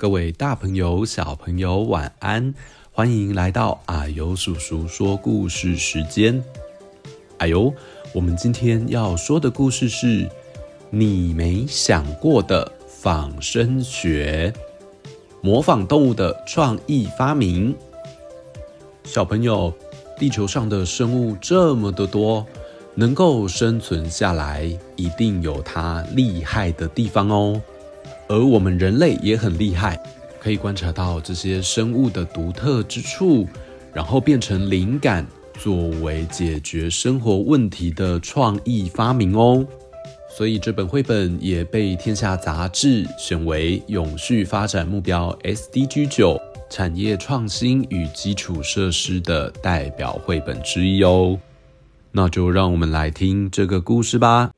各位大朋友、小朋友，晚安！欢迎来到阿尤叔叔说故事时间。啊呦，我们今天要说的故事是你没想过的仿生学，模仿动物的创意发明。小朋友，地球上的生物这么的多，能够生存下来，一定有它厉害的地方哦。而我们人类也很厉害，可以观察到这些生物的独特之处，然后变成灵感，作为解决生活问题的创意发明哦。所以这本绘本也被《天下》杂志选为永续发展目标 SDG 九产业创新与基础设施的代表绘本之一哦。那就让我们来听这个故事吧。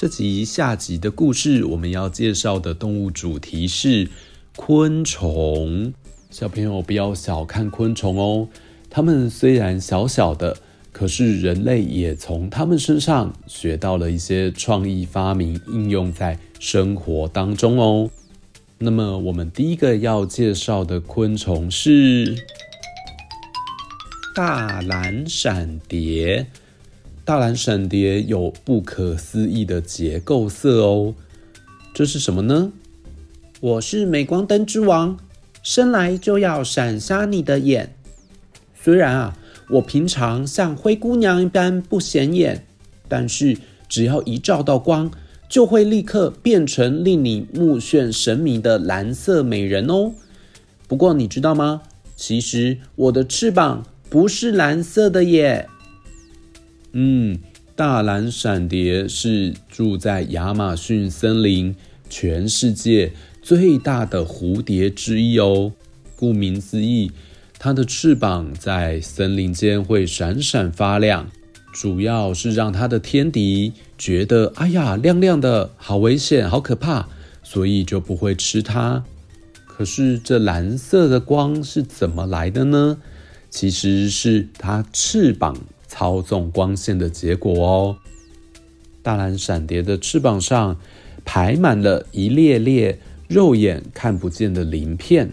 这集下集的故事，我们要介绍的动物主题是昆虫。小朋友不要小看昆虫哦，它们虽然小小的，可是人类也从它们身上学到了一些创意发明，应用在生活当中哦。那么，我们第一个要介绍的昆虫是大蓝闪蝶。大蓝闪蝶有不可思议的结构色哦，这是什么呢？我是镁光灯之王，生来就要闪瞎你的眼。虽然啊，我平常像灰姑娘一般不显眼，但是只要一照到光，就会立刻变成令你目眩神迷的蓝色美人哦。不过你知道吗？其实我的翅膀不是蓝色的耶。嗯，大蓝闪蝶是住在亚马逊森林，全世界最大的蝴蝶之一哦。顾名思义，它的翅膀在森林间会闪闪发亮，主要是让它的天敌觉得，哎呀，亮亮的，好危险，好可怕，所以就不会吃它。可是这蓝色的光是怎么来的呢？其实是它翅膀。操纵光线的结果哦。大蓝闪蝶的翅膀上排满了一列列肉眼看不见的鳞片，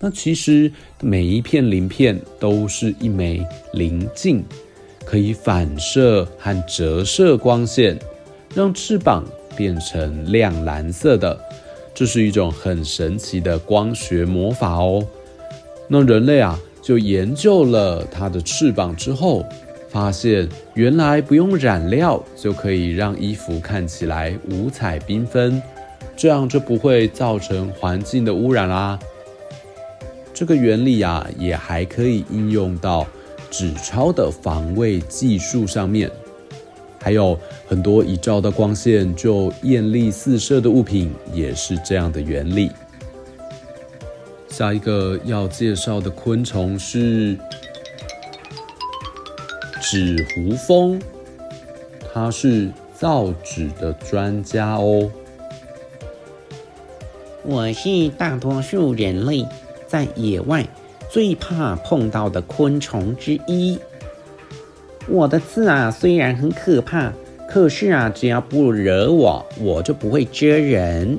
那其实每一片鳞片都是一枚棱镜，可以反射和折射光线，让翅膀变成亮蓝色的。这是一种很神奇的光学魔法哦。那人类啊，就研究了它的翅膀之后。发现原来不用染料就可以让衣服看起来五彩缤纷，这样就不会造成环境的污染啦。这个原理啊，也还可以应用到纸钞的防伪技术上面，还有很多一照到光线就艳丽四射的物品，也是这样的原理。下一个要介绍的昆虫是。纸糊蜂，它是造纸的专家哦。我是大多数人类在野外最怕碰到的昆虫之一。我的刺啊，虽然很可怕，可是啊，只要不惹我，我就不会蜇人。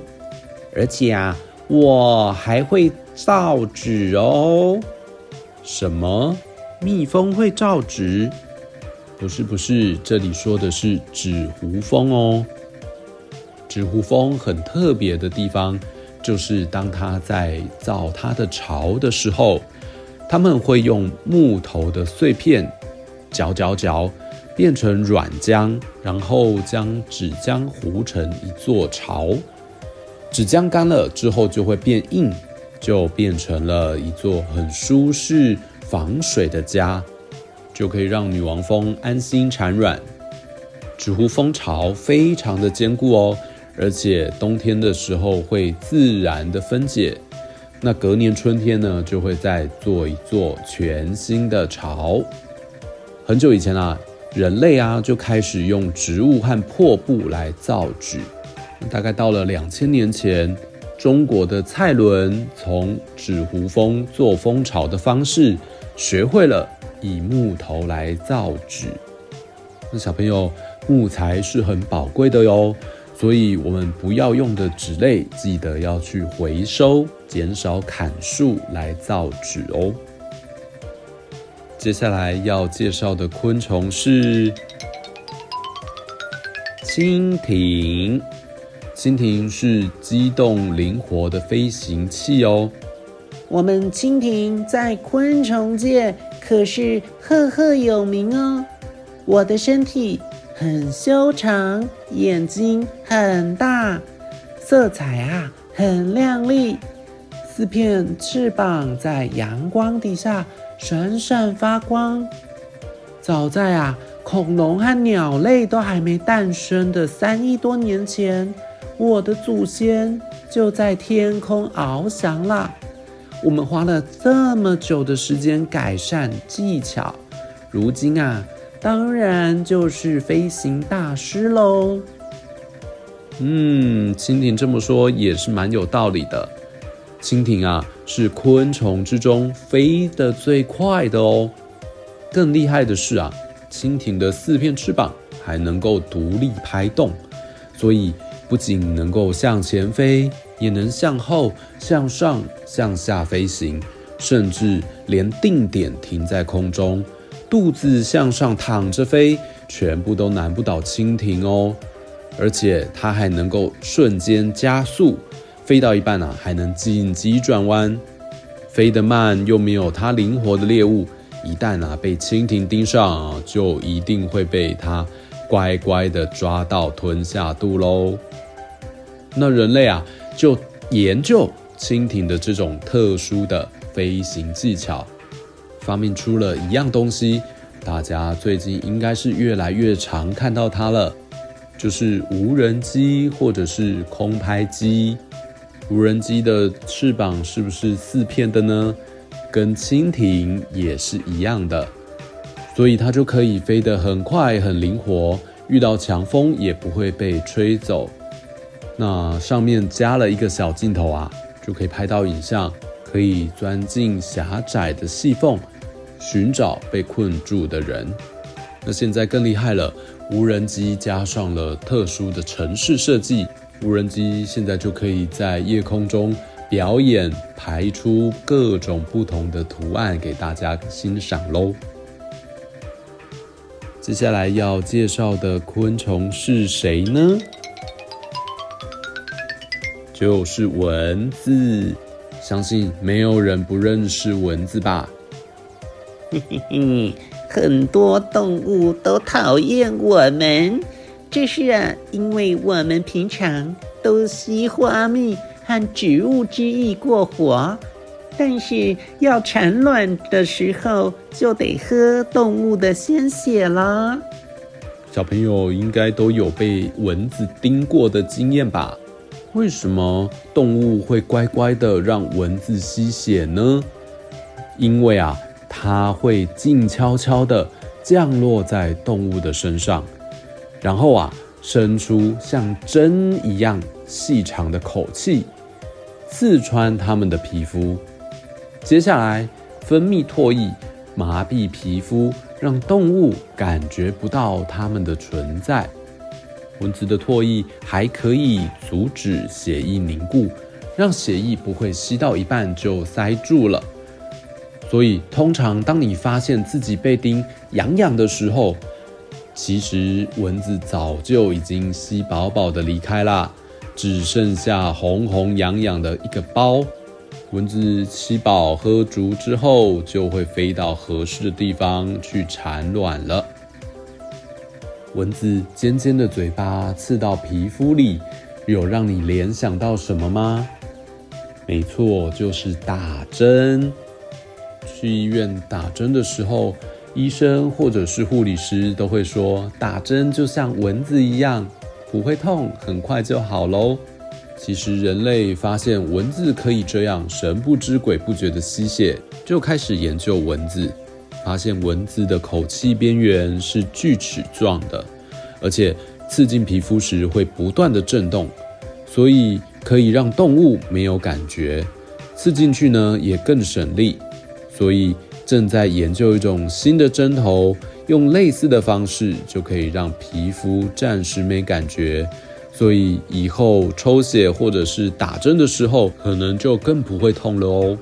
而且啊，我还会造纸哦。什么？蜜蜂会造纸？不是不是，这里说的是纸糊蜂哦。纸糊蜂很特别的地方，就是当它在造它的巢的时候，他们会用木头的碎片搅搅搅，变成软浆，然后将纸浆糊成一座巢。纸浆干了之后就会变硬，就变成了一座很舒适、防水的家，就可以让女王蜂安心产卵。纸糊蜂巢非常的坚固哦，而且冬天的时候会自然的分解。那隔年春天呢，就会再做一座全新的巢。很久以前啊，人类啊就开始用植物和破布来造纸。大概到了两千年前，中国的蔡伦从纸糊蜂做蜂巢的方式，学会了以木头来造纸。那小朋友，木材是很宝贵的哟。所以，我们不要用的纸类，记得要去回收，减少砍树来造纸哦。接下来要介绍的昆虫是蜻蜓。蜻蜓是机动灵活的飞行器哦。我们蜻蜓在昆虫界可是赫赫有名哦。我的身体。很修长，眼睛很大，色彩啊很亮丽，四片翅膀在阳光底下闪闪发光。早在啊恐龙和鸟类都还没诞生的三亿多年前，我的祖先就在天空翱翔了。我们花了这么久的时间改善技巧，如今啊。当然就是飞行大师喽。嗯，蜻蜓这么说也是蛮有道理的。蜻蜓啊，是昆虫之中飞得最快的哦。更厉害的是啊，蜻蜓的四片翅膀还能够独立拍动，所以不仅能够向前飞，也能向后、向上、向下飞行，甚至连定点停在空中。肚子向上躺着飞，全部都难不倒蜻蜓哦。而且它还能够瞬间加速，飞到一半啊，还能紧急转弯。飞得慢又没有它灵活的猎物，一旦啊被蜻蜓盯上，就一定会被它乖乖的抓到吞下肚喽。那人类啊，就研究蜻蜓的这种特殊的飞行技巧。发明出了一样东西，大家最近应该是越来越常看到它了，就是无人机或者是空拍机。无人机的翅膀是不是四片的呢？跟蜻蜓也是一样的，所以它就可以飞得很快很灵活，遇到强风也不会被吹走。那上面加了一个小镜头啊，就可以拍到影像，可以钻进狭窄的细缝。寻找被困住的人。那现在更厉害了，无人机加上了特殊的城市设计，无人机现在就可以在夜空中表演，排出各种不同的图案给大家欣赏喽。接下来要介绍的昆虫是谁呢？就是蚊子。相信没有人不认识蚊子吧？嘿嘿嘿，很多动物都讨厌我们，这是啊，因为我们平常都吸花蜜和植物之液过活，但是要产卵的时候就得喝动物的鲜血了。小朋友应该都有被蚊子叮过的经验吧？为什么动物会乖乖的让蚊子吸血呢？因为啊。它会静悄悄的降落在动物的身上，然后啊，伸出像针一样细长的口气，刺穿它们的皮肤。接下来分泌唾液，麻痹皮肤，让动物感觉不到它们的存在。蚊子的唾液还可以阻止血液凝固，让血液不会吸到一半就塞住了。所以，通常当你发现自己被叮痒痒的时候，其实蚊子早就已经吸饱饱的离开啦，只剩下红红痒痒的一个包。蚊子吃饱喝足之后，就会飞到合适的地方去产卵了。蚊子尖尖的嘴巴刺到皮肤里，有让你联想到什么吗？没错，就是打针。去医院打针的时候，医生或者是护理师都会说，打针就像蚊子一样，不会痛，很快就好喽。其实人类发现蚊子可以这样神不知鬼不觉的吸血，就开始研究蚊子，发现蚊子的口器边缘是锯齿状的，而且刺进皮肤时会不断的震动，所以可以让动物没有感觉，刺进去呢也更省力。所以正在研究一种新的针头，用类似的方式就可以让皮肤暂时没感觉，所以以后抽血或者是打针的时候，可能就更不会痛了哦。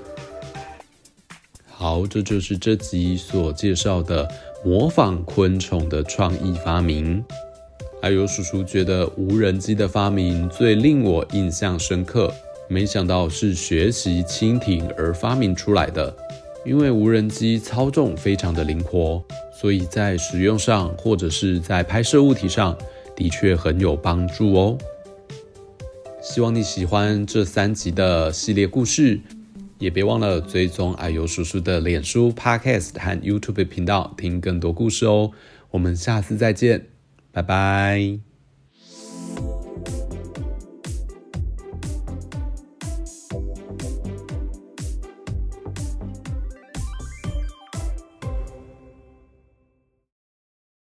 好，这就是这集所介绍的模仿昆虫的创意发明。还有叔叔觉得无人机的发明最令我印象深刻，没想到是学习蜻蜓而发明出来的。因为无人机操纵非常的灵活，所以在使用上或者是在拍摄物体上的确很有帮助哦。希望你喜欢这三集的系列故事，也别忘了追踪啊呦叔叔的脸书、Podcast 和 YouTube 频道，听更多故事哦。我们下次再见，拜拜。